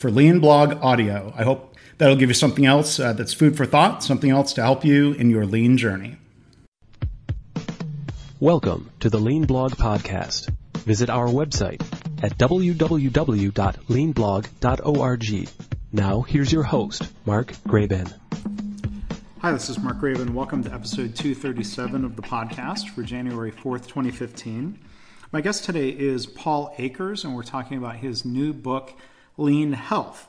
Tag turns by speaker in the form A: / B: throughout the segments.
A: for Lean Blog Audio. I hope that'll give you something else uh, that's food for thought, something else to help you in your lean journey.
B: Welcome to the Lean Blog Podcast. Visit our website at www.leanblog.org. Now, here's your host, Mark Graban.
A: Hi, this is Mark Graban. Welcome to episode 237 of the podcast for January 4th, 2015. My guest today is Paul Akers, and we're talking about his new book, lean health.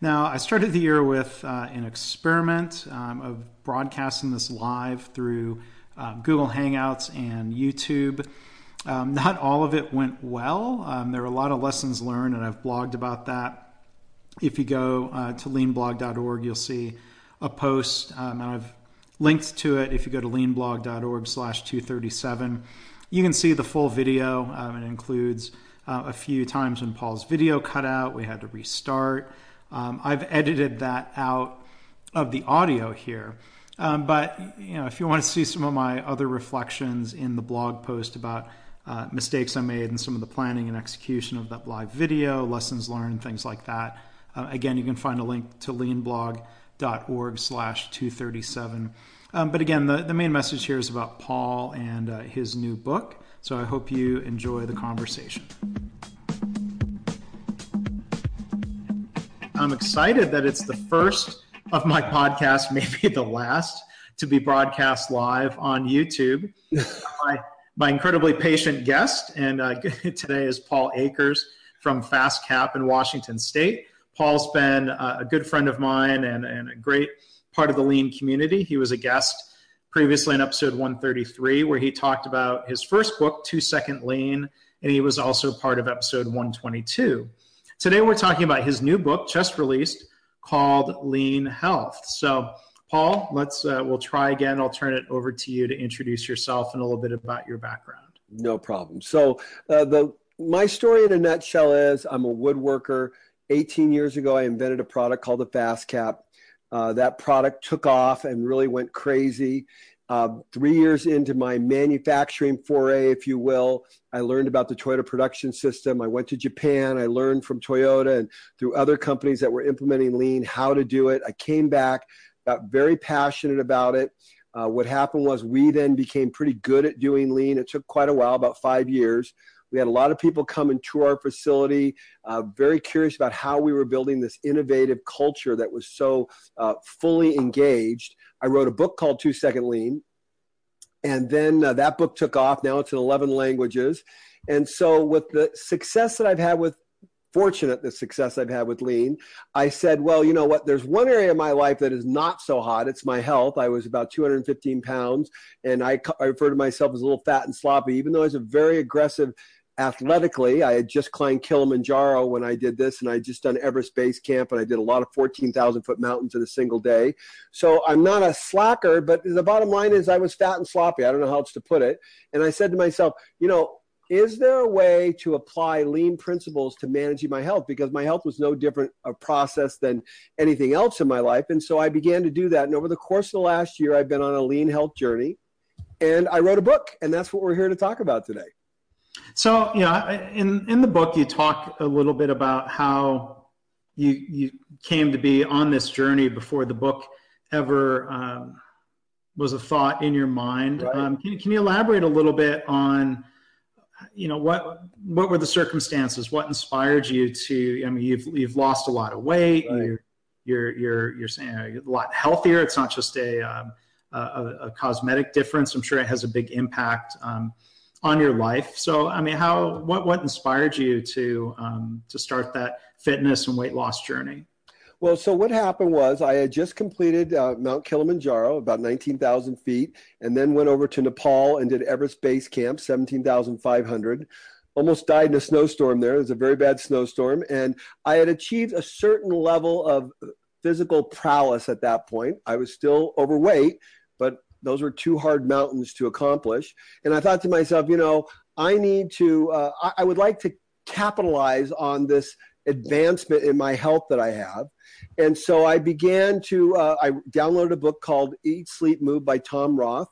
A: Now, I started the year with uh, an experiment um, of broadcasting this live through um, Google Hangouts and YouTube. Um, not all of it went well. Um, there are a lot of lessons learned, and I've blogged about that. If you go uh, to leanblog.org, you'll see a post, um, and I've linked to it. If you go to leanblog.org slash 237, you can see the full video. It includes uh, a few times when Paul's video cut out. We had to restart. Um, I've edited that out of the audio here. Um, but you know, if you want to see some of my other reflections in the blog post about uh, mistakes I made and some of the planning and execution of that live video, lessons learned, things like that, uh, again, you can find a link to leanblog.org slash 237. Um, but again, the, the main message here is about Paul and uh, his new book. So I hope you enjoy the conversation. I'm excited that it's the first of my podcast, maybe the last, to be broadcast live on YouTube. my, my incredibly patient guest, and uh, today is Paul Akers from FastCap in Washington State. Paul's been uh, a good friend of mine and, and a great part of the lean community. He was a guest previously in episode 133, where he talked about his first book, Two Second Lean, and he was also part of episode 122. Today, we're talking about his new book, just released, called Lean Health. So, Paul, let's uh, we'll try again. I'll turn it over to you to introduce yourself and a little bit about your background.
C: No problem. So, uh, the my story in a nutshell is I'm a woodworker. 18 years ago, I invented a product called the FastCap. Uh, that product took off and really went crazy. Uh, three years into my manufacturing foray, if you will, I learned about the Toyota production system. I went to Japan. I learned from Toyota and through other companies that were implementing lean how to do it. I came back, got very passionate about it. Uh, what happened was we then became pretty good at doing lean. It took quite a while, about five years. We had a lot of people come and tour our facility, uh, very curious about how we were building this innovative culture that was so uh, fully engaged. I wrote a book called Two Second Lean. And then uh, that book took off. Now it's in 11 languages. And so, with the success that I've had with fortunate the success I've had with lean. I said, well, you know what? There's one area of my life that is not so hot. It's my health. I was about 215 pounds, and I, I refer to myself as a little fat and sloppy, even though I was a very aggressive athletically. I had just climbed Kilimanjaro when I did this, and I just done Everest Base Camp, and I did a lot of 14,000 foot mountains in a single day. So I'm not a slacker, but the bottom line is I was fat and sloppy. I don't know how else to put it. And I said to myself, you know, is there a way to apply lean principles to managing my health? Because my health was no different a process than anything else in my life. And so I began to do that. And over the course of the last year, I've been on a lean health journey. And I wrote a book, and that's what we're here to talk about today.
A: So, yeah, in in the book, you talk a little bit about how you you came to be on this journey before the book ever um, was a thought in your mind. Right. Um, can, can you elaborate a little bit on, you know, what what were the circumstances? What inspired you to? I mean, you've you've lost a lot of weight. Right. You're you're you're you're saying a lot healthier. It's not just a um, a, a, cosmetic difference. I'm sure it has a big impact um, on your life. So, I mean, how what what inspired you to um, to start that fitness and weight loss journey?
C: Well, so what happened was I had just completed uh, Mount Kilimanjaro, about 19,000 feet, and then went over to Nepal and did Everest Base Camp, 17,500. Almost died in a snowstorm there. It was a very bad snowstorm. And I had achieved a certain level of physical prowess at that point. I was still overweight, but those were two hard mountains to accomplish. And I thought to myself, you know, I need to, uh, I, I would like to capitalize on this advancement in my health that I have. And so I began to, uh, I downloaded a book called Eat, Sleep, Move by Tom Rath.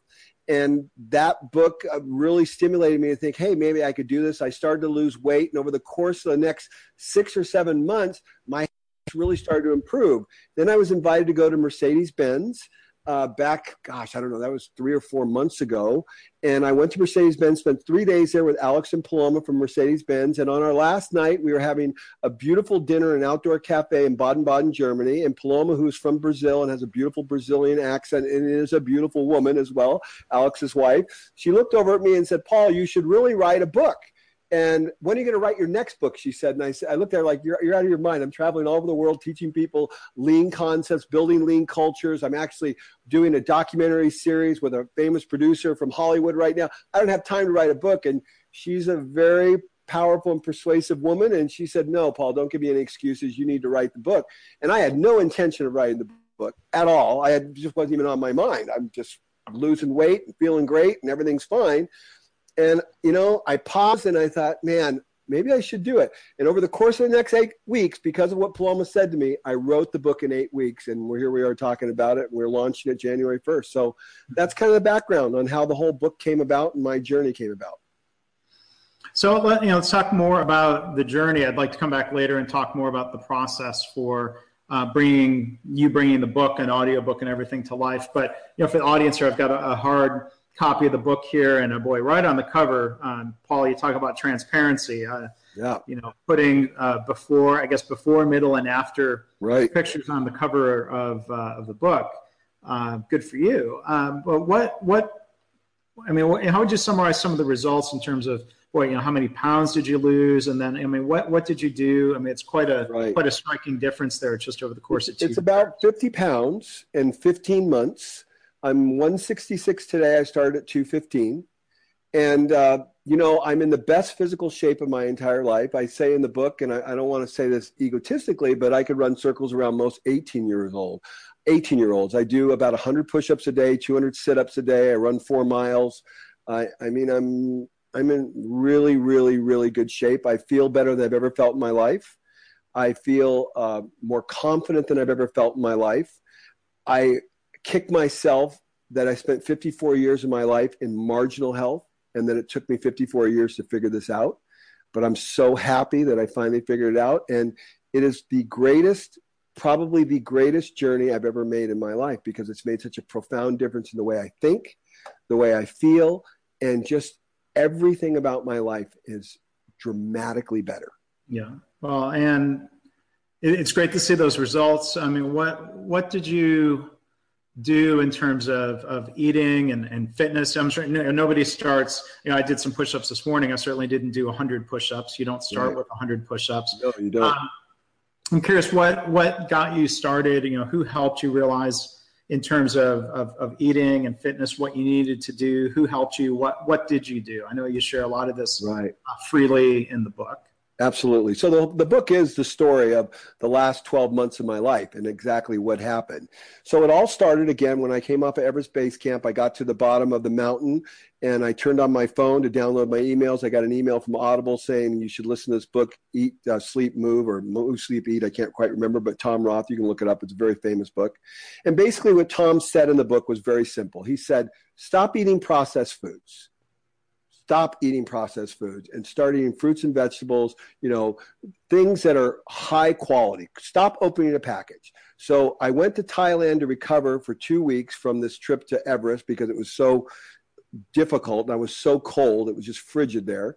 C: And that book uh, really stimulated me to think, hey, maybe I could do this. I started to lose weight. And over the course of the next six or seven months, my health really started to improve. Then I was invited to go to Mercedes Benz uh, back, gosh, I don't know, that was three or four months ago. And I went to Mercedes Benz, spent three days there with Alex and Paloma from Mercedes Benz. And on our last night, we were having a beautiful dinner in an outdoor cafe in Baden Baden, Germany. And Paloma, who's from Brazil and has a beautiful Brazilian accent and is a beautiful woman as well, Alex's wife, she looked over at me and said, Paul, you should really write a book. And when are you going to write your next book? She said. And I, said, I looked at her like, you're, you're out of your mind. I'm traveling all over the world teaching people lean concepts, building lean cultures. I'm actually doing a documentary series with a famous producer from Hollywood right now. I don't have time to write a book. And she's a very powerful and persuasive woman. And she said, No, Paul, don't give me any excuses. You need to write the book. And I had no intention of writing the book at all. I had, just wasn't even on my mind. I'm just losing weight and feeling great and everything's fine. And, you know, I paused and I thought, man, maybe I should do it. And over the course of the next eight weeks, because of what Paloma said to me, I wrote the book in eight weeks. And we're here we are talking about it. We're launching it January 1st. So that's kind of the background on how the whole book came about and my journey came about.
A: So let, you know, let's talk more about the journey. I'd like to come back later and talk more about the process for uh, bringing you bringing the book and audio book and everything to life. But you know, for the audience here, I've got a, a hard copy of the book here, and a boy, right on the cover, um, Paul, you talk about transparency. Uh, yeah. You know, putting uh, before, I guess, before, middle, and after
C: right.
A: pictures on the cover of uh, of the book. Uh, good for you. Um, but what what I mean, how would you summarize some of the results in terms of boy, you know, how many pounds did you lose, and then I mean, what what did you do? I mean, it's quite a right. quite a striking difference there, just over the course of two.
C: It's about fifty pounds in fifteen months. I'm 166 today. I started at 215. And, uh, you know, I'm in the best physical shape of my entire life. I say in the book, and I, I don't want to say this egotistically, but I could run circles around most 18 years old. 18 year olds. I do about 100 push ups a day, 200 sit ups a day. I run four miles. I, I mean, I'm, I'm in really, really, really good shape. I feel better than I've ever felt in my life. I feel uh, more confident than I've ever felt in my life. I kick myself that I spent 54 years of my life in marginal health and that it took me 54 years to figure this out. But I'm so happy that I finally figured it out. And it is the greatest, probably the greatest journey I've ever made in my life because it's made such a profound difference in the way I think, the way I feel, and just everything about my life is dramatically better.
A: Yeah. Well, and it's great to see those results. I mean, what what did you do in terms of, of eating and, and fitness. I'm sure nobody starts, you know, I did some push-ups this morning. I certainly didn't do 100 push-ups. You don't start right. with 100 push-ups.
C: No, you don't. Um,
A: I'm curious what, what got you started, you know, who helped you realize in terms of, of, of, eating and fitness, what you needed to do, who helped you, what, what did you do? I know you share a lot of this
C: right.
A: uh, freely in the book.
C: Absolutely. So the, the book is the story of the last 12 months of my life and exactly what happened. So it all started again when I came off of Everest Base Camp. I got to the bottom of the mountain and I turned on my phone to download my emails. I got an email from Audible saying you should listen to this book, Eat, uh, Sleep, Move, or Move, Sleep, Eat. I can't quite remember, but Tom Rath, you can look it up. It's a very famous book. And basically what Tom said in the book was very simple. He said, stop eating processed foods stop eating processed foods and start eating fruits and vegetables, you know, things that are high quality. Stop opening a package. So I went to Thailand to recover for two weeks from this trip to Everest because it was so difficult and I was so cold. It was just frigid there.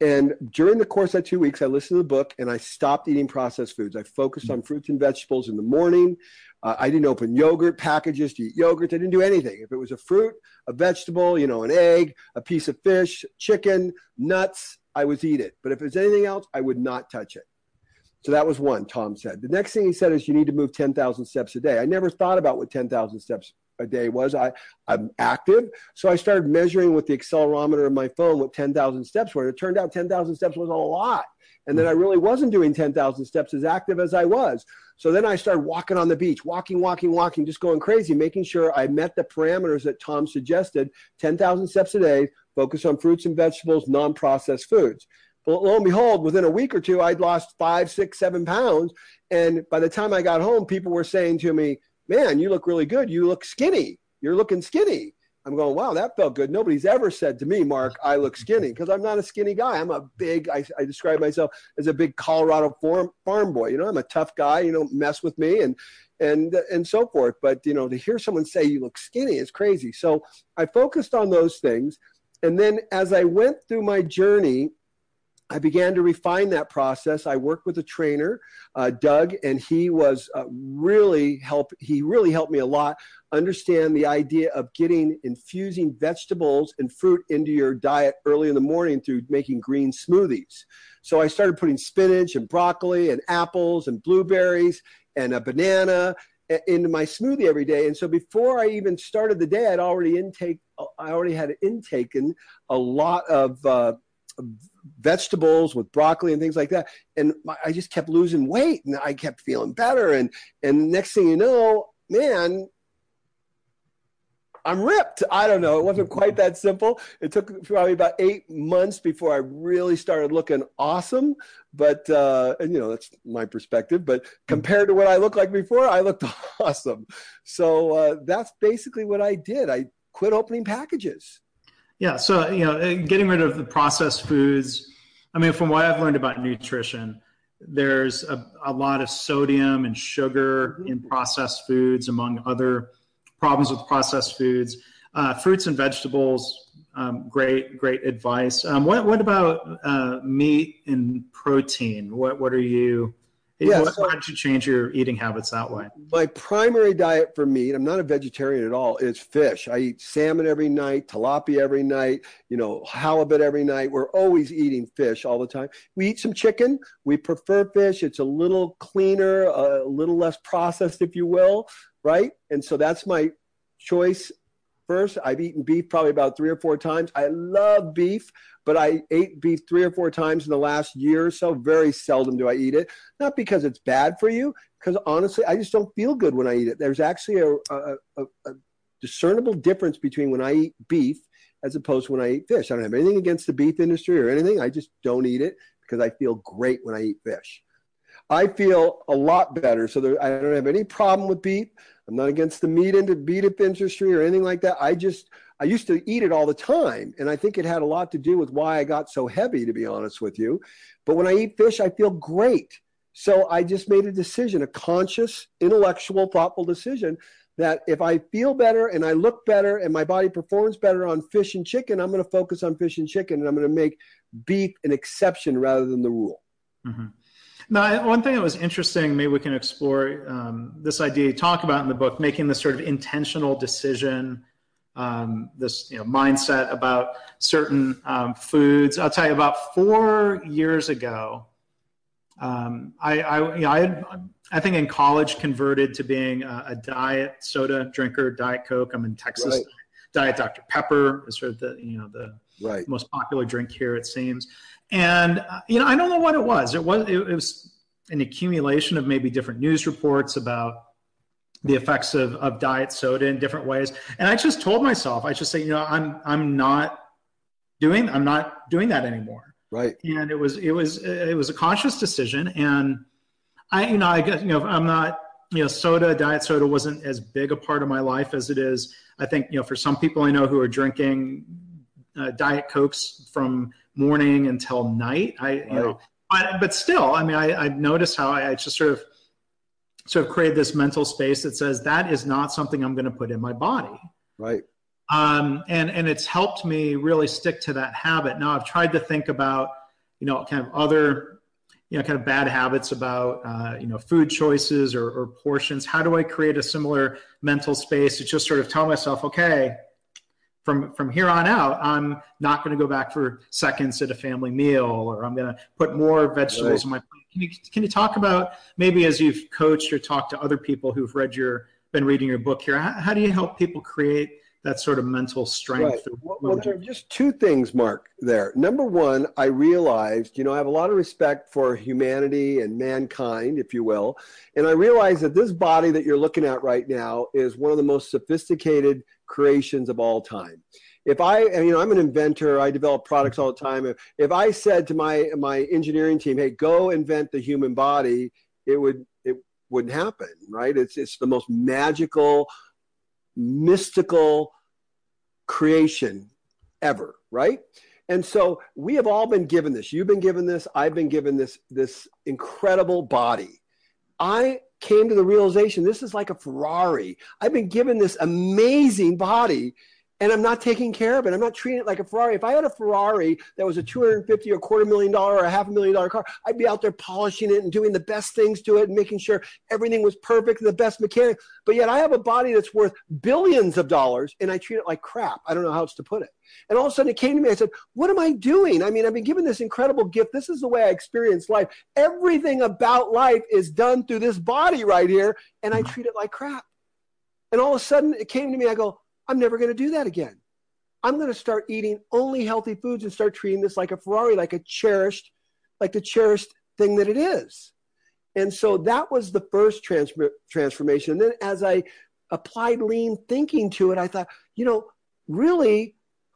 C: And during the course of two weeks, I listened to the book and I stopped eating processed foods. I focused mm-hmm. on fruits and vegetables in the morning. Uh, I didn't open yogurt packages to eat yogurt. I didn't do anything. If it was a fruit, a vegetable, you know, an egg, a piece of fish, chicken, nuts, I would eat it. But if it's anything else, I would not touch it. So that was one, Tom said. The next thing he said is you need to move 10,000 steps a day. I never thought about what 10,000 steps a day was. I, I'm active. So I started measuring with the accelerometer of my phone what 10,000 steps were. It turned out 10,000 steps was a lot. And then I really wasn't doing 10,000 steps as active as I was. So then I started walking on the beach, walking, walking, walking, just going crazy, making sure I met the parameters that Tom suggested 10,000 steps a day, focus on fruits and vegetables, non processed foods. Lo and behold, within a week or two, I'd lost five, six, seven pounds. And by the time I got home, people were saying to me, Man, you look really good. You look skinny. You're looking skinny. I'm going, wow, that felt good. Nobody's ever said to me, Mark, I look skinny because I'm not a skinny guy. I'm a big, I, I describe myself as a big Colorado farm, farm boy. You know, I'm a tough guy. You know, mess with me and, and, and so forth. But, you know, to hear someone say you look skinny is crazy. So I focused on those things. And then as I went through my journey, I began to refine that process. I worked with a trainer, uh, Doug, and he was uh, really help. He really helped me a lot understand the idea of getting infusing vegetables and fruit into your diet early in the morning through making green smoothies. So I started putting spinach and broccoli and apples and blueberries and a banana into my smoothie every day. And so before I even started the day, I'd already intake. I already had intaken a lot of. Uh, vegetables with broccoli and things like that and i just kept losing weight and i kept feeling better and and next thing you know man I'm ripped. I don't know. It wasn't quite that simple. It took probably about eight months before I really started looking awesome. But, uh, and you know, that's my perspective. But compared to what I looked like before, I looked awesome. So uh, that's basically what I did. I quit opening packages.
A: Yeah. So, you know, getting rid of the processed foods. I mean, from what I've learned about nutrition, there's a, a lot of sodium and sugar in processed foods, among other problems with processed foods. Uh, fruits and vegetables, um, great, great advice. Um, what, what about uh, meat and protein? What, what are you? Yeah, what, so why did you change your eating habits that way?
C: My primary diet for meat, I'm not a vegetarian at all, is fish. I eat salmon every night, tilapia every night, you know, halibut every night. We're always eating fish all the time. We eat some chicken. We prefer fish. It's a little cleaner, a little less processed, if you will right? And so that's my choice first. I've eaten beef probably about three or four times. I love beef, but I ate beef three or four times in the last year or so. Very seldom do I eat it. Not because it's bad for you, because honestly, I just don't feel good when I eat it. There's actually a, a, a, discernible difference between when I eat beef as opposed to when I eat fish. I don't have anything against the beef industry or anything. I just don't eat it because I feel great when I eat fish. I feel a lot better. So there, I don't have any problem with beef. I'm not against the meat into beef industry or anything like that. I just I used to eat it all the time, and I think it had a lot to do with why I got so heavy, to be honest with you. But when I eat fish, I feel great. So I just made a decision, a conscious, intellectual, thoughtful decision that if I feel better and I look better and my body performs better on fish and chicken, I'm going to focus on fish and chicken, and I'm going to make beef an exception rather than the rule.
A: Mm-hmm. Now, one thing that was interesting, maybe we can explore um, this idea you talk about in the book, making this sort of intentional decision, um, this you know, mindset about certain um, foods. I'll tell you, about four years ago, um, I, I, you know, I, had, I think in college converted to being a, a, diet soda drinker, Diet Coke. I'm in Texas. Right. Diet Dr. Pepper is sort of the you know the right. most popular drink here, it seems. And uh, you know, I don't know what it was. It was it, it was an accumulation of maybe different news reports about the effects of, of diet soda in different ways. And I just told myself, I just say, you know, I'm I'm not doing I'm not doing that anymore.
C: Right.
A: And it was it was it was a conscious decision. And I you know I guess you know I'm not you know soda diet soda wasn't as big a part of my life as it is. I think you know for some people I know who are drinking uh, diet cokes from morning until night. I, right. you know, but, but still, I mean, I, I noticed how I, I just sort of, sort of created this mental space that says that is not something I'm going to put in my body.
C: Right.
A: Um, and, and it's helped me really stick to that habit. Now I've tried to think about you know, kind of other, you know, kind of bad habits about, uh, you know, food choices or, or portions? How do I create a similar mental space to just sort of tell myself, okay, from from here on out, I'm not going to go back for seconds at a family meal, or I'm going to put more vegetables right. in my plate. Can you, can you talk about maybe as you've coached or talked to other people who've read your been reading your book here, how, how do you help people create that sort of mental strength?
C: Right. Well, well, there are just two things, Mark. There. Number one, I realized, you know, I have a lot of respect for humanity and mankind, if you will, and I realized that this body that you're looking at right now is one of the most sophisticated creations of all time. If I, you know, I'm an inventor. I develop products all the time. If, if I said to my my engineering team, "Hey, go invent the human body," it would it wouldn't happen, right? It's it's the most magical, mystical creation ever, right? And so we have all been given this. You've been given this. I've been given this this incredible body. I came to the realization this is like a Ferrari. I've been given this amazing body and I'm not taking care of it. I'm not treating it like a Ferrari. If I had a Ferrari that was a 250 or quarter million dollar or a half a million dollar car, I'd be out there polishing it and doing the best things to it and making sure everything was perfect, and the best mechanic. But yet I have a body that's worth billions of dollars and I treat it like crap. I don't know how else to put it. And all of a sudden it came to me. I said, What am I doing? I mean, I've been given this incredible gift. This is the way I experience life. Everything about life is done through this body right here, and I treat it like crap. And all of a sudden it came to me. I go, I'm never going to do that again. I'm going to start eating only healthy foods and start treating this like a Ferrari, like a cherished, like the cherished thing that it is. And so that was the first trans- transformation. And then as I applied lean thinking to it, I thought, you know, really,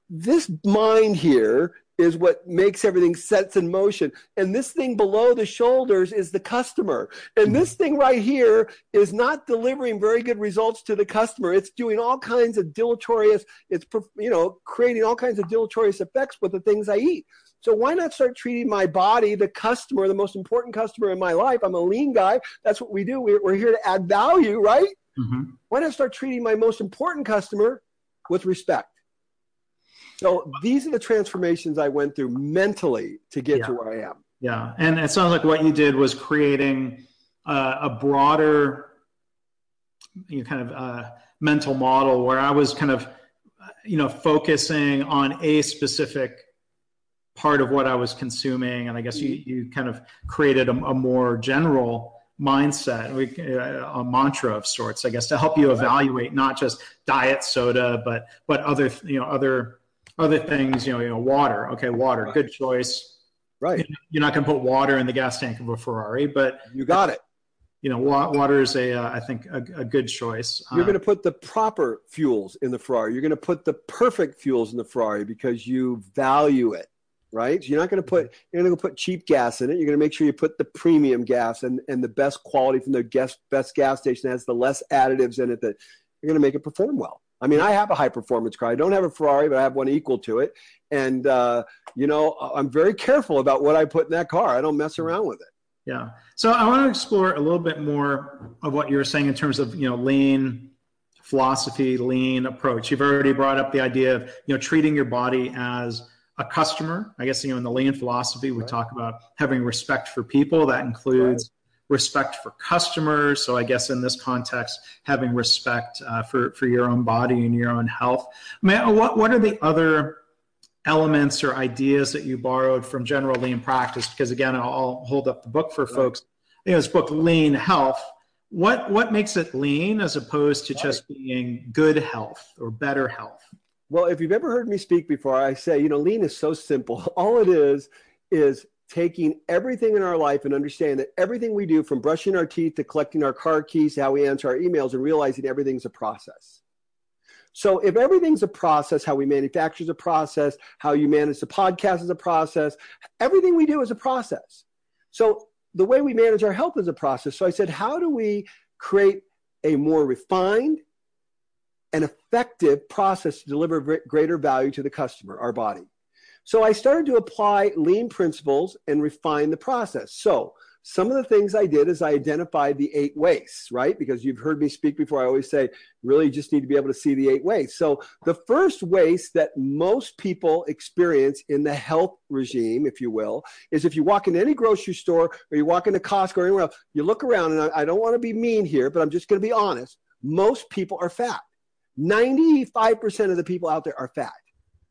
C: this mind here is what makes everything sets in motion. And this thing below the shoulders is the customer. And this thing right here is not delivering very good results to the customer. It's doing all kinds of deleterious, it's, you know, creating all kinds of deleterious effects with the things I eat. So why not start treating my body, the customer, the most important customer in my life? I'm a lean guy. That's what we do. We're, here to add value, right? Mm-hmm. Why not start treating my most important customer with respect? So these are the transformations I went through mentally to get
A: yeah.
C: to where I am.
A: Yeah, and it sounds like what you did was creating uh, a broader, you know, kind of uh, mental model where I was kind of, you know, focusing on a specific part of what I was consuming, and I guess you you kind of created a, a more general mindset, uh, a mantra of sorts, I guess, to help you evaluate not just diet soda, but but other you know other other things, you know, you know, water. Okay, water, right. good choice.
C: Right.
A: You're not going to put water in the gas tank of a Ferrari, but
C: you got it.
A: You know, water is a, uh, I think, a, a, good choice.
C: You're uh, going to put the proper fuels in the Ferrari. You're going to put the perfect fuels in the Ferrari because you value it, right? So you're not going to put you're going to put cheap gas in it. You're going to make sure you put the premium gas and, and the best quality from the best best gas station that has the less additives in it that you're going to make it perform well. I mean, I have a high performance car. I don't have a Ferrari, but I have one equal to it. And, uh, you know, I'm very careful about what I put in that car. I don't mess around with it.
A: Yeah. So I want to explore a little bit more of what you were saying in terms of, you know, lean philosophy, lean approach. You've already brought up the idea of, you know, treating your body as a customer. I guess, you know, in the lean philosophy, we right. talk about having respect for people. That includes respect for customers. So I guess in this context, having respect uh, for for your own body and your own health. I mean, what what are the other elements or ideas that you borrowed from general lean practice? Because again, I'll hold up the book for right. folks. You know, this book, Lean Health. What what makes it lean as opposed to just being good health or better health?
C: Well, if you've ever heard me speak before, I say, you know, lean is so simple. All it is is taking everything in our life and understanding that everything we do from brushing our teeth to collecting our car keys how we answer our emails and realizing everything's a process. So if everything's a process how we manufacture is a process how you manage the podcast is a process everything we do is a process. So the way we manage our health is a process. So i said how do we create a more refined and effective process to deliver greater value to the customer our body so I started to apply lean principles and refine the process. So some of the things I did is I identified the eight wastes, right? Because you've heard me speak before. I always say, really just need to be able to see the eight wastes. So the first waste that most people experience in the health regime, if you will, is if you walk into any grocery store or you walk into Costco or anywhere else, you look around, and I don't want to be mean here, but I'm just going to be honest. Most people are fat. 95% of the people out there are fat.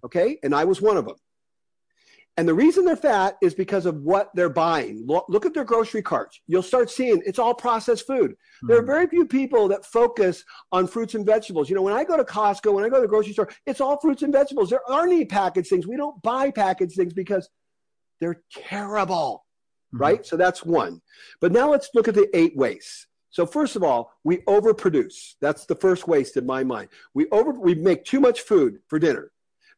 C: Okay. And I was one of them. And the reason they're fat is because of what they're buying. Look at their grocery carts. You'll start seeing it's all processed food. Mm-hmm. There are very few people that focus on fruits and vegetables. You know, when I go to Costco, when I go to the grocery store, it's all fruits and vegetables. There aren't any packaged things. We don't buy packaged things because they're terrible, mm-hmm. right? So that's one. But now let's look at the eight wastes. So first of all, we overproduce. That's the first waste in my mind. We over we make too much food for dinner.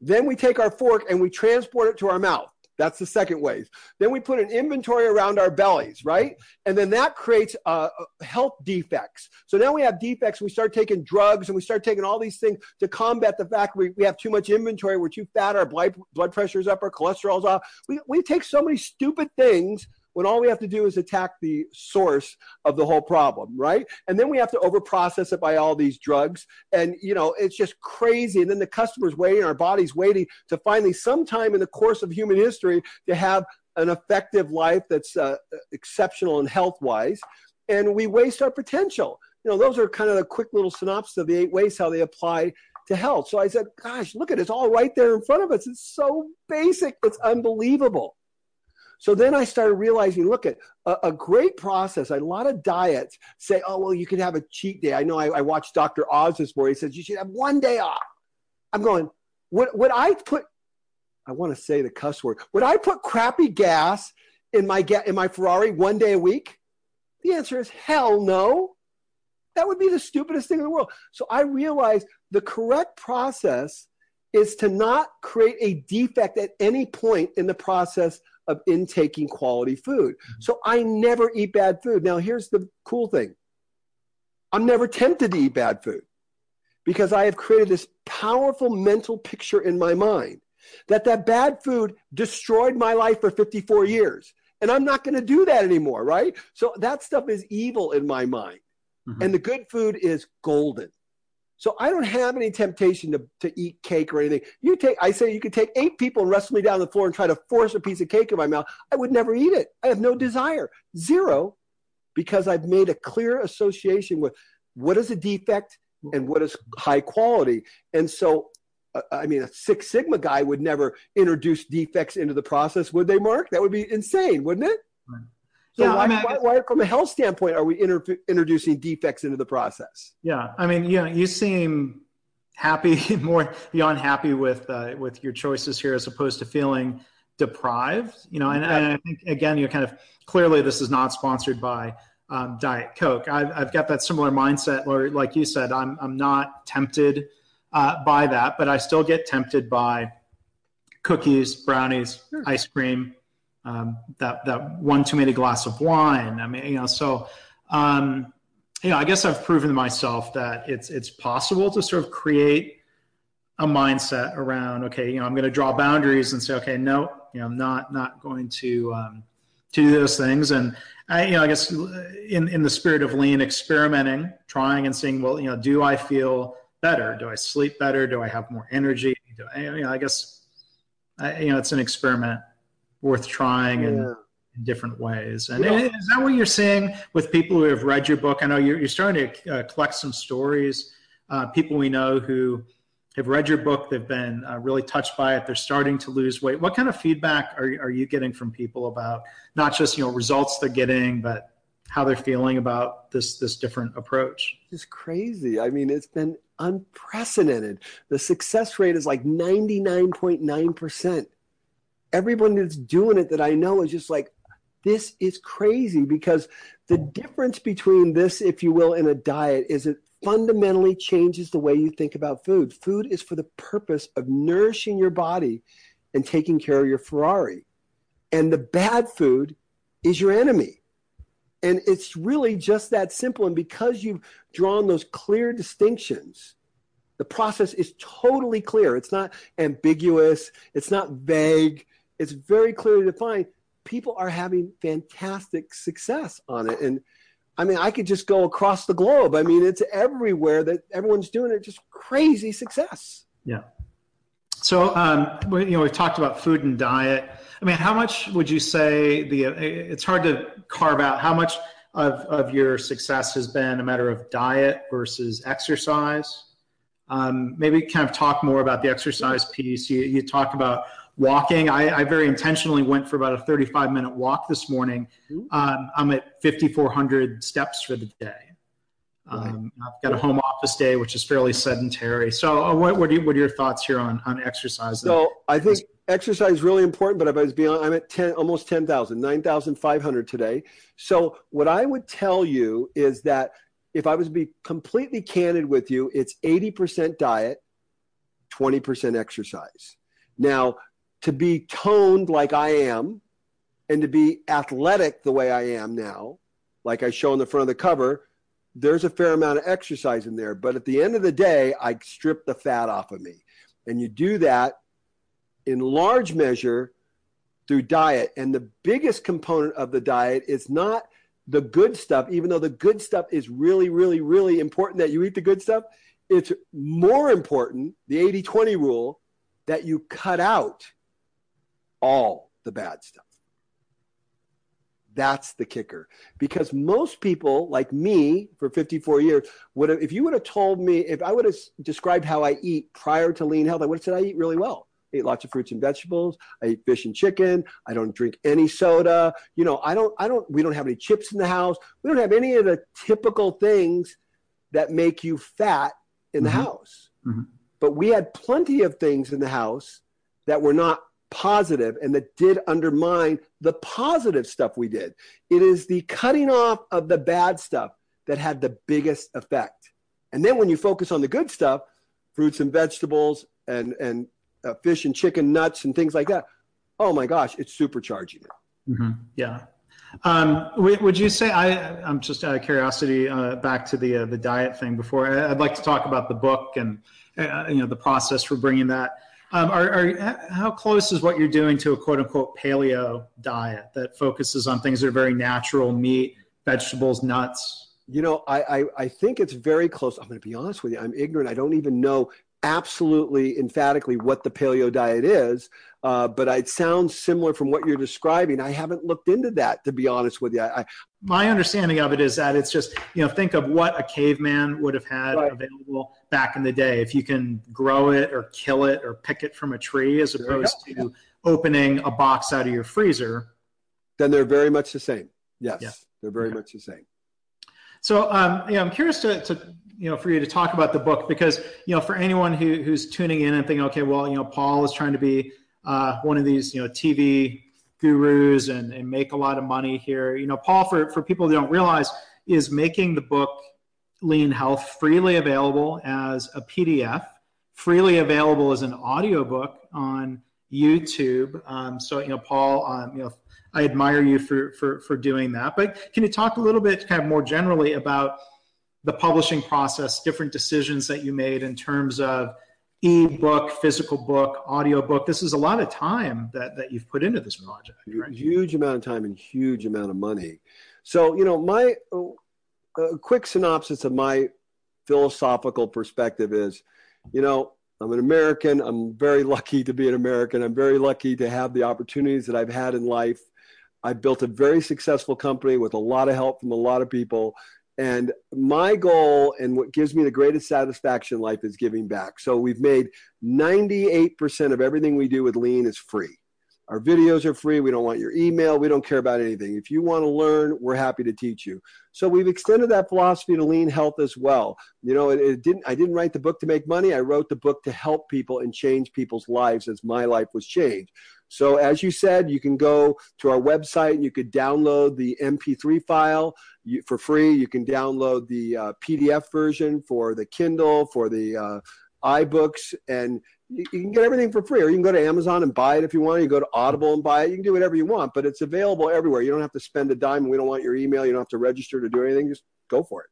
C: Then we take our fork and we transport it to our mouth. That's the second wave. Then we put an inventory around our bellies, right? And then that creates uh, health defects. So now we have defects. We start taking drugs and we start taking all these things to combat the fact we, we have too much inventory. We're too fat. Our blood, blood pressure's up. Our cholesterol's off. We, we take so many stupid things when all we have to do is attack the source of the whole problem, right? And then we have to overprocess it by all these drugs. And, you know, it's just crazy. And then the customer's waiting, our body's waiting to finally, sometime in the course of human history, to have an effective life that's uh, exceptional and health wise. And we waste our potential. You know, those are kind of the quick little synopsis of the eight ways how they apply to health. So I said, gosh, look at it. It's all right there in front of us. It's so basic. It's unbelievable. So then I started realizing, look at a, a, great process. A lot of diets say, oh, well, you can have a cheat day. I know I, I watched Dr. Oz this morning. He says you should have one day off. I'm going, would, would I put, I want to say the cuss word, would I put crappy gas in my, in my Ferrari one day a week? The answer is hell no. That would be the stupidest thing in the world. So I realized the correct process is to not create a defect at any point in the process of intaking quality food. Mm-hmm. So I never eat bad food. Now, here's the cool thing I'm never tempted to eat bad food because I have created this powerful mental picture in my mind that that bad food destroyed my life for 54 years. And I'm not going to do that anymore, right? So that stuff is evil in my mind. Mm-hmm. And the good food is golden. So I don't have any temptation to, to eat cake or anything. You take, I say you could take eight people and wrestle me down the floor and try to force a piece of cake in my mouth. I would never eat it. I have no desire, zero, because I've made a clear association with what is a defect and what is high quality. And so, uh, I mean, a Six Sigma guy would never introduce defects into the process, would they, Mark? That would be insane, wouldn't it? Right. So yeah, why, I mean, why, why, from a health standpoint, are we inter- introducing defects into the process?
A: Yeah, I mean, you know, you seem happy, more beyond happy with uh, with your choices here, as opposed to feeling deprived. You know, and, yeah. and I think again, you're kind of clearly this is not sponsored by um, Diet Coke. I've, I've got that similar mindset where, like you said, I'm I'm not tempted uh, by that, but I still get tempted by cookies, brownies, sure. ice cream um, that that one too many glass of wine. I mean, you know, so um, you know, I guess I've proven to myself that it's it's possible to sort of create a mindset around okay, you know, I'm going to draw boundaries and say, okay, no, you know, I'm not not going to um, to do those things. And I, you know, I guess in in the spirit of lean, experimenting, trying and seeing, well, you know, do I feel better? Do I sleep better? Do I have more energy? Do I, you know, I guess I, you know, it's an experiment worth trying yeah. in, in, different ways. And yeah. is that what you're seeing with people who have read your book? I know you're, you're starting to uh, collect some stories. Uh, people we know who have read your book, they've been uh, really touched by it. They're starting to lose weight. What kind of feedback are, are you getting from people about not just you know results they're getting, but how they're feeling about this this different approach?
C: It's crazy. I mean, it's been unprecedented. The success rate is like 99.9% everyone that's doing it that I know is just like, this is crazy because the difference between this, if you will, in a diet is it fundamentally changes the way you think about food. Food is for the purpose of nourishing your body and taking care of your Ferrari. And the bad food is your enemy. And it's really just that simple. And because you've drawn those clear distinctions, the process is totally clear. It's not ambiguous, it's not vague, it's very clearly defined. people are having fantastic success on it. And I mean, I could just go across the globe. I mean, it's everywhere that everyone's doing it, just crazy success.
A: Yeah. So, um, you know, we've talked about food and diet. I mean, how much would you say the? It's hard to carve out how much of of your success has been a matter of diet versus exercise. Um, maybe kind of talk more about the exercise piece. You you talk about walking. I, I, very intentionally went for about a 35 minute walk this morning. Um, I'm at 5,400 steps for the day. Um, I've got a home office day, which is fairly sedentary. So, uh, what, what, are you, what, are your thoughts here on, on exercise?
C: So, I think exercise is really important, but if I was beyond, I'm at 10, almost 10,000, 9,500 today. So, what I would tell you is that if I was to be completely candid with you, it's 80% diet, 20% exercise. Now, to be toned like I am and to be athletic the way I am now, like I show on the front of the cover, there's a fair amount of exercise in there. But at the end of the day, I strip the fat off of me. And you do that in large measure through diet. And the biggest component of the diet is not the good stuff, even though the good stuff is really, really, really important that you eat the good stuff. It's more important, the 80 20 rule, that you cut out all the bad stuff. That's the kicker. Because most people, like me for 54 years, would have, if you would have told me, if I would have described how I eat prior to lean health, I would have said I eat really well. I eat lots of fruits and vegetables. I eat fish and chicken. I don't drink any soda. You know, I don't, I don't, we don't have any chips in the house. We don't have any of the typical things that make you fat in the mm-hmm. house. Mm-hmm. But we had plenty of things in the house that were not positive and that did undermine the positive stuff we did. It is the cutting off of the bad stuff that had the biggest effect. And then when you focus on the good stuff, fruits and vegetables and, and uh, fish and chicken, nuts and things like that, oh my gosh, it's supercharging it.
A: Mm-hmm. Yeah. Um, would you say I? I'm just out of curiosity. Uh, back to the uh, the diet thing before. I'd like to talk about the book and uh, you know the process for bringing that. Um, are, are, how close is what you're doing to a quote unquote paleo diet that focuses on things that are very natural meat, vegetables, nuts?
C: You know, I, I, I think it's very close. I'm going to be honest with you. I'm ignorant. I don't even know absolutely emphatically what the paleo diet is, uh, but it sounds similar from what you're describing. I haven't looked into that, to be honest with you. I,
A: My understanding of it is that it's just, you know, think of what a caveman would have had right. available back in the day. If you can grow it or kill it or pick it from a tree as opposed to opening a box out of your freezer.
C: Then they're very much the same. Yes, yeah. they're very okay. much the same.
A: So, um, yeah, I'm curious to, to you know for you to talk about the book because you know for anyone who, who's tuning in and thinking okay well you know paul is trying to be uh, one of these you know tv gurus and, and make a lot of money here. You know paul for, for people who don't realize is making the book lean health freely available as a pdf freely available as an audiobook on youtube. Um, so you know paul um, you know i admire you for, for for doing that. But can you talk a little bit kind of more generally about the publishing process, different decisions that you made in terms of e-book, physical book, audio book. This is a lot of time that, that you've put into this project.
C: Right? Huge amount of time and huge amount of money. So, you know, my uh, quick synopsis of my philosophical perspective is, you know, I'm an American. I'm very lucky to be an American. I'm very lucky to have the opportunities that I've had in life. I built a very successful company with a lot of help from a lot of people. And my goal and what gives me the greatest satisfaction in life is giving back. So we've made 98% of everything we do with Lean is free. Our videos are free. We don't want your email. We don't care about anything. If you want to learn, we're happy to teach you. So we've extended that philosophy to lean health as well. You know, it, it didn't. I didn't write the book to make money. I wrote the book to help people and change people's lives as my life was changed. So as you said, you can go to our website and you could download the MP3 file for free. You can download the uh, PDF version for the Kindle, for the uh, iBooks, and you, can get everything for free. Or you can go to Amazon and buy it if you want. You can go to Audible and buy it. You can do whatever you want, but it's available everywhere. You don't have to spend a dime. We don't want your email. You don't have to register to do anything. Just go for it.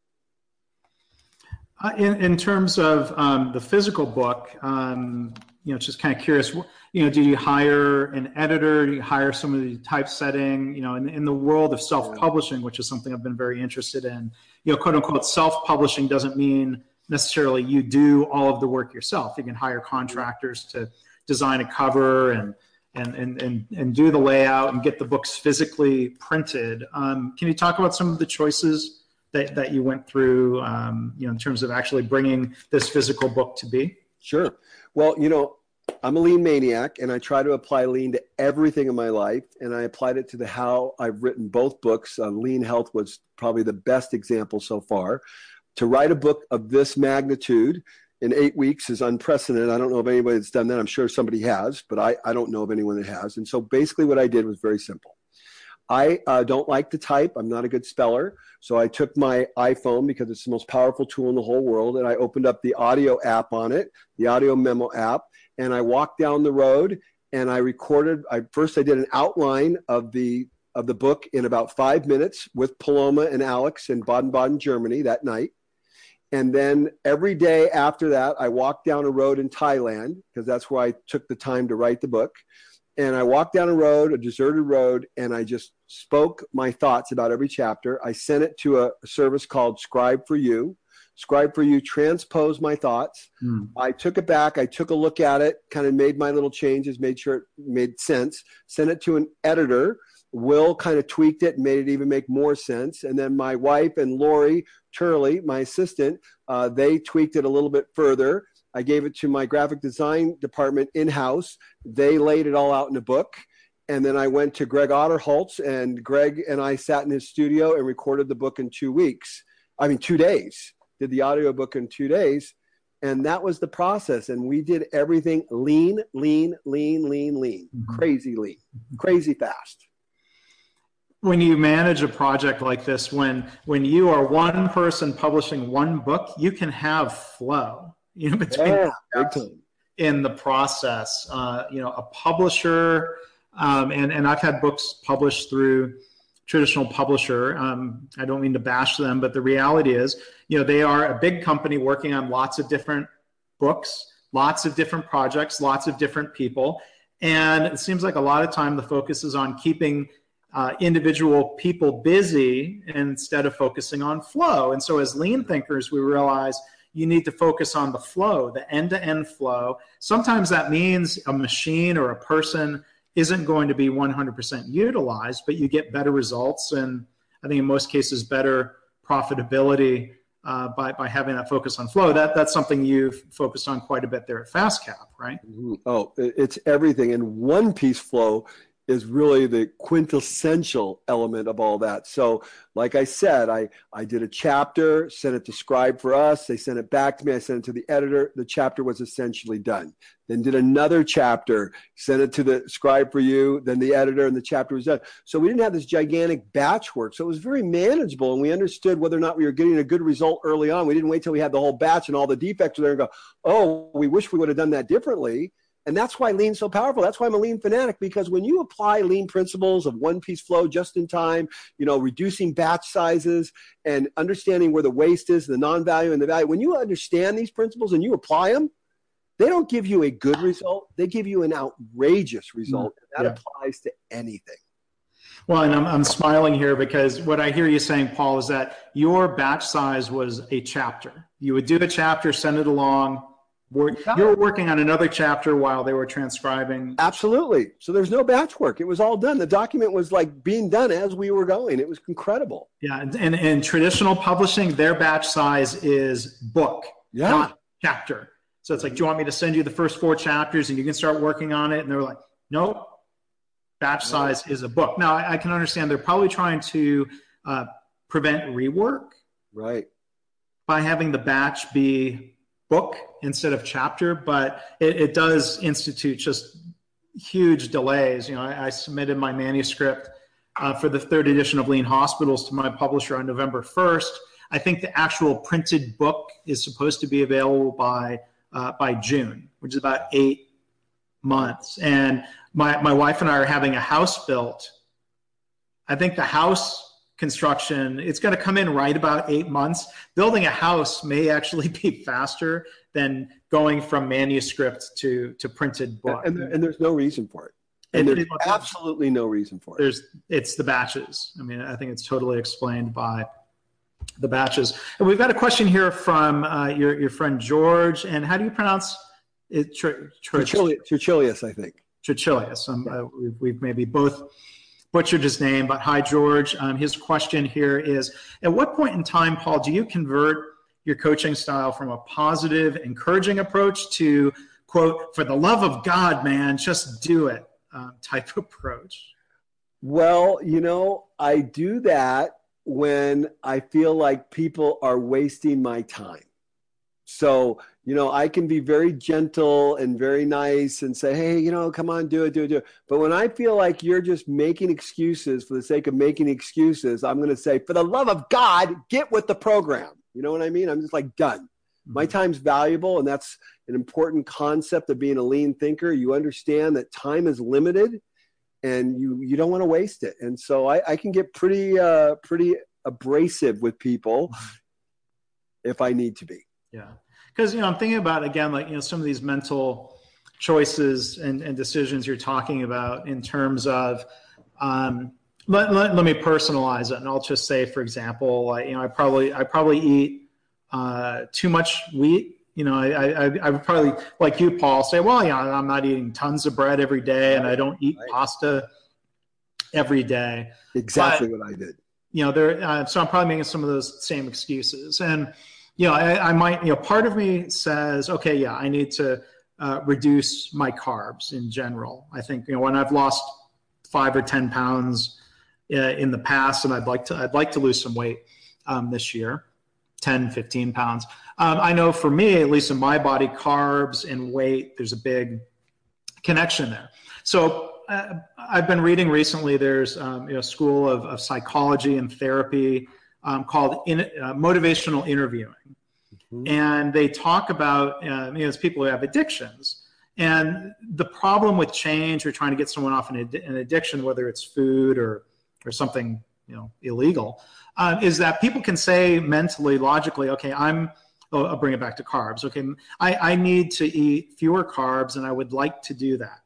A: Uh, in, in terms of um, the physical book, um, you know, just kind of curious, you know, do you hire an editor? Do you hire somebody typesetting? You know, in, in the world of self-publishing, which is something I've been very interested in, you know, quote unquote, self-publishing doesn't mean necessarily you do all of the work yourself. You can hire contractors to design a cover and and and and, and do the layout and get the books physically printed. Um, can you talk about some of the choices that, that you went through, um, you know, in terms of actually bringing this physical book to be?
C: Sure. Well, you know, I'm a lean maniac and I try to apply lean to everything in my life. And I applied it to the how I've written both books. Uh, lean Health was probably the best example so far. To write a book of this magnitude in eight weeks is unprecedented. I don't know of anybody that's done that. I'm sure somebody has, but I, I don't know of anyone that has. And so basically, what I did was very simple. I uh, don't like to type. I'm not a good speller. So I took my iPhone because it's the most powerful tool in the whole world and I opened up the audio app on it, the audio memo app, and I walked down the road and I recorded. I first I did an outline of the of the book in about five minutes with Paloma and Alex in Baden-Baden, Germany that night. And then every day after that, I walked down a road in Thailand because that's where I took the time to write the book and I walked down a road, a deserted road, and I just spoke my thoughts about every chapter. I sent it to a, service called Scribe for You. Scribe for You transposed my thoughts. Mm. I took it back. I took a look at it, kind of made my little changes, made sure it made sense. Sent it to an editor. Will kind of tweaked it and made it even make more sense. And then my wife and Lori Turley, my assistant, uh, they tweaked it a little bit further. I gave it to my graphic design department in house. They laid it all out in a book. And then I went to Greg Otterholtz, and Greg and I sat in his studio and recorded the book in two weeks. I mean, two days. Did the audio book in two days. And that was the process. And we did everything lean, lean, lean, lean, lean, mm-hmm. crazy lean, crazy fast
A: when you manage a project like this when when you are one person publishing one book you can have flow you know, between yeah, in the process. Uh, you know, a publisher, um, and and I've had books published through traditional publisher. Um, I don't mean to bash them, but the reality is, you know, they are a big company working on lots of different books, lots of different projects, lots of different people, and it seems like a lot of time the focus is on keeping uh, individual people busy instead of focusing on flow. And so, as lean thinkers, we realize you need to focus on the flow, the end to end flow. Sometimes that means a machine or a person isn't going to be 100% utilized, but you get better results and I think in most cases better profitability uh, by, by having that focus on flow. That, that's something you've focused on quite a bit there at FastCap, right?
C: Mm-hmm. Oh, it's everything. And one piece flow is really the quintessential element of all that. So, like I said, I, I did a chapter, sent it to Scribe for us. They sent it back to me. I sent it to the editor. The chapter was essentially done. Then did another chapter, sent it to the Scribe for you. Then the editor, and the chapter was done. So we didn't have this gigantic batch work. So it was very manageable, and we understood whether or not we were getting a good result early on. We didn't wait till we had the whole batch and all the defects were there and go, oh, we wish we would have done that differently and that's why lean's so powerful. That's why I'm a lean fanatic because when you apply lean principles of one piece flow just in time, you know, reducing batch sizes and understanding where the waste is, the non-value and the value, when you understand these principles and you apply them, they don't give you a good result. They give you an outrageous result. Mm, and that yeah. applies to anything.
A: Well, and I'm, I'm smiling here because what I hear you saying, Paul, is that your batch size was a chapter. You would do a chapter, send it along, were, you were working on another chapter while they were transcribing.
C: Absolutely. So there's no batch work. It was all done. The document was like being done as we were going. It was incredible.
A: Yeah. And, and, and traditional publishing, their batch size is book, yeah. not chapter. So it's like, do you want me to send you the first four chapters and you can start working on it? And they're like, nope, batch size is a book. Now, I, I can understand they're probably trying to uh, prevent rework.
C: Right.
A: By having the batch be book instead of chapter, but it, it does institute just huge delays. You know, I, I submitted my manuscript uh, for the third edition of Lean Hospitals to my publisher on November 1st. I think the actual printed book is supposed to be available by uh, by June, which is about eight months. And my, my wife and I are having a house built. I think the house construction. It's going to come in right about eight months. Building a house may actually be faster than going from manuscript to to printed book.
C: And, and there's no reason for it. And, and there's absolutely no reason for it.
A: There's it's the batches. I mean, I think it's totally explained by the batches. And we've got a question here from uh, your your friend George. And how do you pronounce it?
C: Tertullius, I think.
A: Tertullius. Um, uh, we've, we've maybe both butchered his name, but hi, George. Um, his question here is At what point in time, Paul, do you convert your coaching style from a positive, encouraging approach to, quote, for the love of God, man, just do it um, type approach?
C: Well, you know, I do that when I feel like people are wasting my time. So, you know, I can be very gentle and very nice and say, hey, you know, come on, do it, do it, do it. But when I feel like you're just making excuses for the sake of making excuses, I'm going to say, for the love of God, get with the program. You know what I mean? I'm just like, done. My mm-hmm. time's valuable, and that's an important concept of being a lean thinker. You understand that time is limited and you, you don't want to waste it. And so I, I can get pretty, uh, pretty abrasive with people if I need to be.
A: Yeah. Because, you know, I'm thinking about, again, like, you know, some of these mental choices and, and decisions you're talking about in terms of, um, let, let, let, me personalize it. And I'll just say, for example, like, you know, I probably, I probably eat uh, too much wheat. You know, I, I, I would probably, like you, Paul, say, well, yeah, I'm not eating tons of bread every day and I don't eat right. pasta every day.
C: Exactly but, what I did.
A: You know, there, uh, so I'm probably making some of those same excuses. And, you know, I, I, might, you know, part of me says, okay, yeah, I need to uh, reduce my carbs in general. I think, you know, when I've lost five or 10 pounds uh, in the past and I'd like to, I'd like to lose some weight um, this year, 10, 15 pounds. Um, I know for me, at least in my body, carbs and weight, there's a big connection there. So uh, I've been reading recently, there's um, you know, a school of, of psychology and therapy um, called in, uh, motivational interviewing. Mm-hmm. And they talk about, uh, you know, it's people who have addictions. And the problem with change or trying to get someone off an, ad- an addiction, whether it's food or, or something, you know, illegal, uh, is that people can say mentally, logically, okay, I'm, oh, I'll bring it back to carbs. Okay, I, I need to eat fewer carbs and I would like to do that.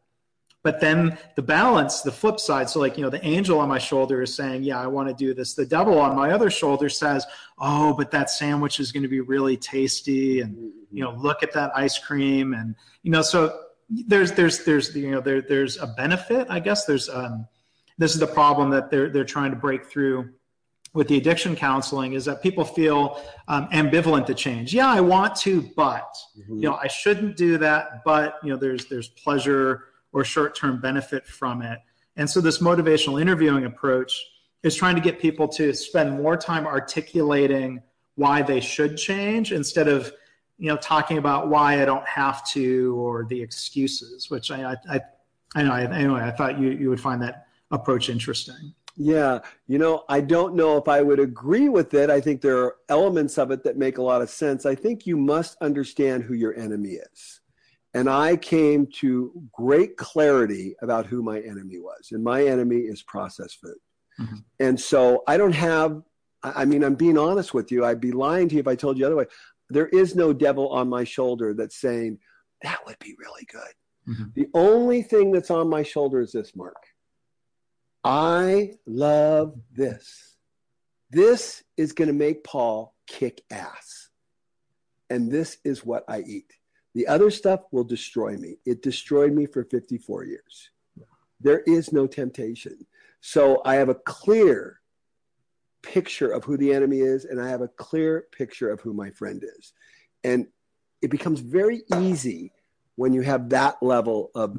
A: But then the balance, the flip side, so like, you know, the angel on my shoulder is saying, yeah, I want to do this. The devil on my other shoulder says, oh, but that sandwich is going to be really tasty. And, you know, look at that ice cream. And, you know, so there's, there's, there's, you know, there, there's a benefit, I guess. There's, um, this is the problem that they're, they're trying to break through with the addiction counseling is that people feel um, ambivalent to change. Yeah, I want to, but, mm-hmm. you know, I shouldn't do that. But, you know, there's, there's pleasure, or short term benefit from it. And so, this motivational interviewing approach is trying to get people to spend more time articulating why they should change instead of you know talking about why I don't have to or the excuses, which I I, I know anyway. I thought you you would find that approach interesting.
C: Yeah, you know, I don't know if I would agree with it. I think there are elements of it that make a lot of sense. I think you must understand who your enemy is. And I came to great clarity about who my enemy was. And my enemy is processed food. Mm-hmm. And so I don't have, I mean, I'm being honest with you. I'd be lying to you if I told you otherwise. There is no devil on my shoulder that's saying, that would be really good. Mm-hmm. The only thing that's on my shoulder is this, Mark. I love this. This is going to make Paul kick ass. And this is what I eat. The other stuff will destroy me. It destroyed me for 54 years. There is no temptation. So I have a clear picture of who the enemy is, and I have a clear picture of who my friend is. And it becomes very easy when you have that level of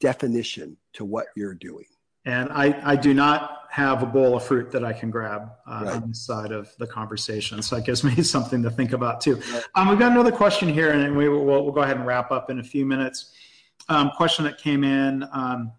C: definition to what you're doing.
A: And I, I do not have a bowl of fruit that I can grab uh, right. on the side of the conversation. So that gives me something to think about too. Um, we've got another question here, and we will we'll go ahead and wrap up in a few minutes. Um, question that came in. Um,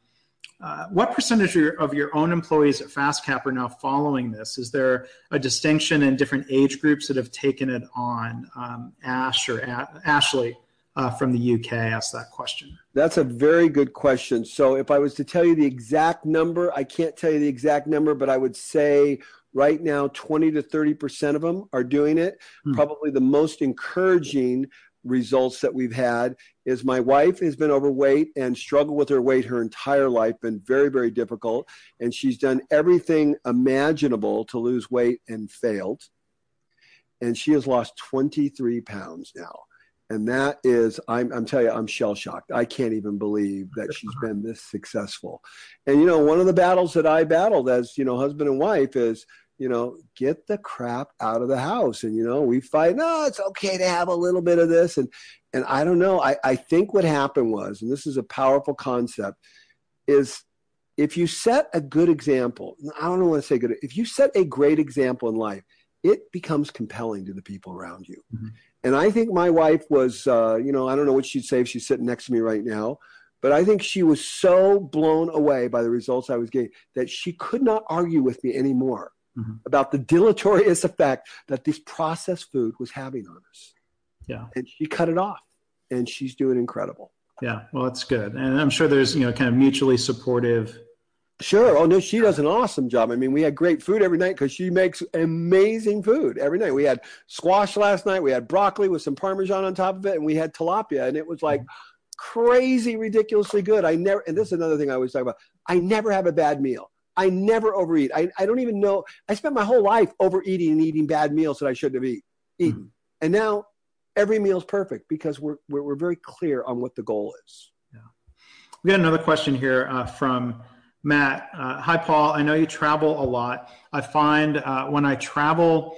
A: uh, what percentage of your, of your, own employees at FastCap are now following this? Is there a distinction in different age groups that have taken it on? Um, Ash or a- Ashley, uh, from the UK asked that question.
C: That's a very good question. So, if I was to tell you the exact number, I can't tell you the exact number, but I would say Right now, 20 to 30% of them are doing it. Hmm. Probably the most encouraging results that we've had is my wife has been overweight and struggled with her weight her entire life, been very, very difficult. And she's done everything imaginable to lose weight and failed. And she has lost 23 pounds now. And that is, I'm, I'm telling you, I'm shell shocked. I can't even believe that she's been this successful. And, you know, one of the battles that I battled as, you know, husband and wife is, you know, get the crap out of the house. And, you know, we fight, no, it's okay to have a little bit of this. And, and I don't know. I, I think what happened was, and this is a powerful concept, is if you set a good example, I don't want to say good, if you set a great example in life, it becomes compelling to the people around you. Mm-hmm. And I think my wife was, uh, you know, I don't know what she'd say if she's sitting next to me right now, but I think she was so blown away by the results I was getting that she could not argue with me anymore mm-hmm. about the deleterious effect that this processed food was having on us.
A: Yeah.
C: And she cut it off and she's doing incredible.
A: Yeah. Well, that's good. And I'm sure there's, you know, kind of mutually supportive
C: Sure. Oh no, she does an awesome job. I mean, we had great food every night because she makes amazing food every night. We had squash last night. We had broccoli with some parmesan on top of it, and we had tilapia, and it was like crazy, ridiculously good. I never, and this is another thing I always talk about. I never have a bad meal. I never overeat. I, I don't even know. I spent my whole life overeating and eating bad meals that I shouldn't have eat, eaten. Mm-hmm. And now every meal is perfect because we're, we're, we're, very clear on what the goal is.
A: Yeah. We got another question here uh, from Matt, uh, hi, Paul. I know you travel a lot. I find uh, when I travel,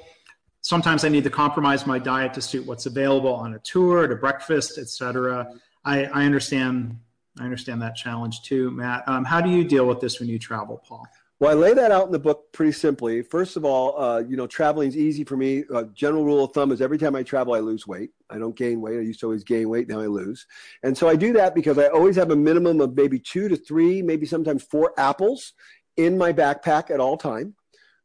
A: sometimes I need to compromise my diet to suit what's available on a tour, to breakfast, etc. I, I understand. I understand that challenge too, Matt. Um, how do you deal with this when you travel, Paul?
C: Well, I lay that out in the book pretty simply. First of all, uh, you know, traveling is easy for me. Uh, general rule of thumb is every time I travel, I lose weight. I don't gain weight. I used to always gain weight. Now I lose. And so I do that because I always have a minimum of maybe two to three, maybe sometimes four apples in my backpack at all time.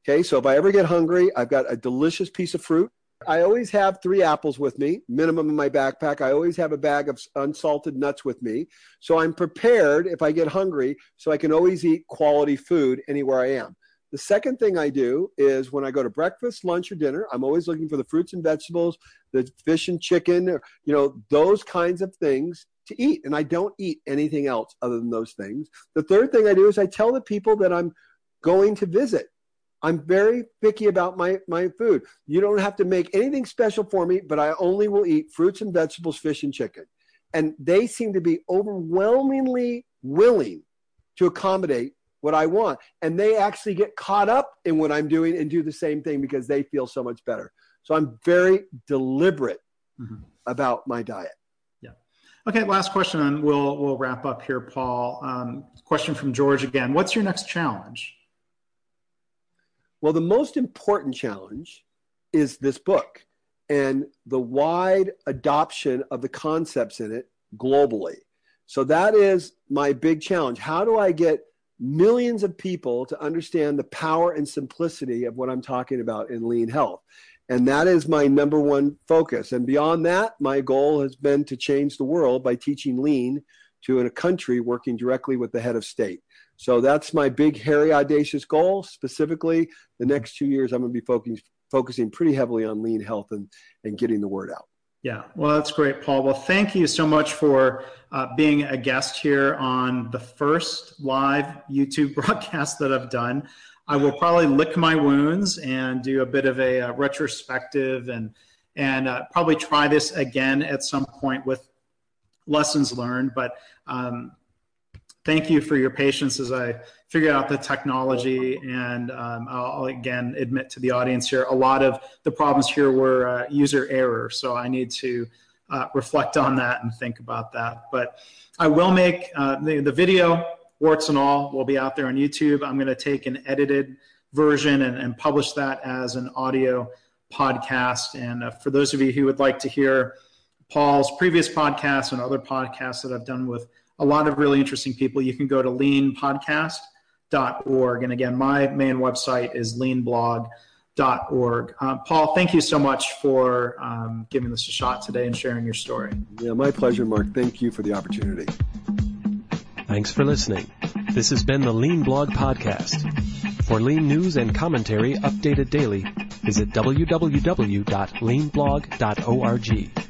C: Okay. So if I ever get hungry, I've got a delicious piece of fruit I always have three apples with me, minimum in my backpack. I always have a bag of unsalted nuts with me. So I'm prepared if I get hungry, so I can always eat quality food anywhere I am. The second thing I do is when I go to breakfast, lunch, or dinner, I'm always looking for the fruits and vegetables, the fish and chicken, you know, those kinds of things to eat. And I don't eat anything else other than those things. The third thing I do is I tell the people that I'm going to visit I'm very picky about my, my food. You don't have to make anything special for me, but I only will eat fruits and vegetables, fish and chicken. And they seem to be overwhelmingly willing to accommodate what I want. And they actually get caught up in what I'm doing and do the same thing because they feel so much better. So I'm very deliberate mm-hmm. about my diet.
A: Yeah. Okay. Last question, and we'll we'll wrap up here, Paul. Um, question from George again. What's your next challenge?
C: Well, the most important challenge is this book and the wide adoption of the concepts in it globally. So that is my big challenge. How do I get millions of people to understand the power and simplicity of what I'm talking about in lean health? And that is my number one focus. And beyond that, my goal has been to change the world by teaching lean to a country working directly with the head of state. So that's my big, hairy, audacious goal. Specifically, the next two years, I'm going to be focusing, focusing pretty heavily on lean health and, and getting the word out.
A: Yeah, well, that's great, Paul. Well, thank you so much for uh, being a guest here on the first live YouTube broadcast that I've done. I will probably lick my wounds and do a bit of a, uh, retrospective and and uh, probably try this again at some point with lessons learned. But um, thank you for your patience as I figure out the technology. And um, I'll again admit to the audience here, a lot of the problems here were uh, user error. So I need to uh, reflect on that and think about that. But I will make uh, the, the video, warts and all, will be out there on YouTube. I'm going to take an edited version and, and publish that as an audio podcast. And uh, for those of you who would like to hear Paul's previous podcasts and other podcasts that I've done with a lot of really interesting people. You can go to leanpodcast.org. And again, my main website is leanblog.org. Uh, Paul, thank you so much for um, giving this a shot today and sharing your story.
C: Yeah, my pleasure, Mark. Thank you for the opportunity.
B: Thanks for listening. This has been the Lean Blog Podcast. For lean news and commentary updated daily, visit www.leanblog.org.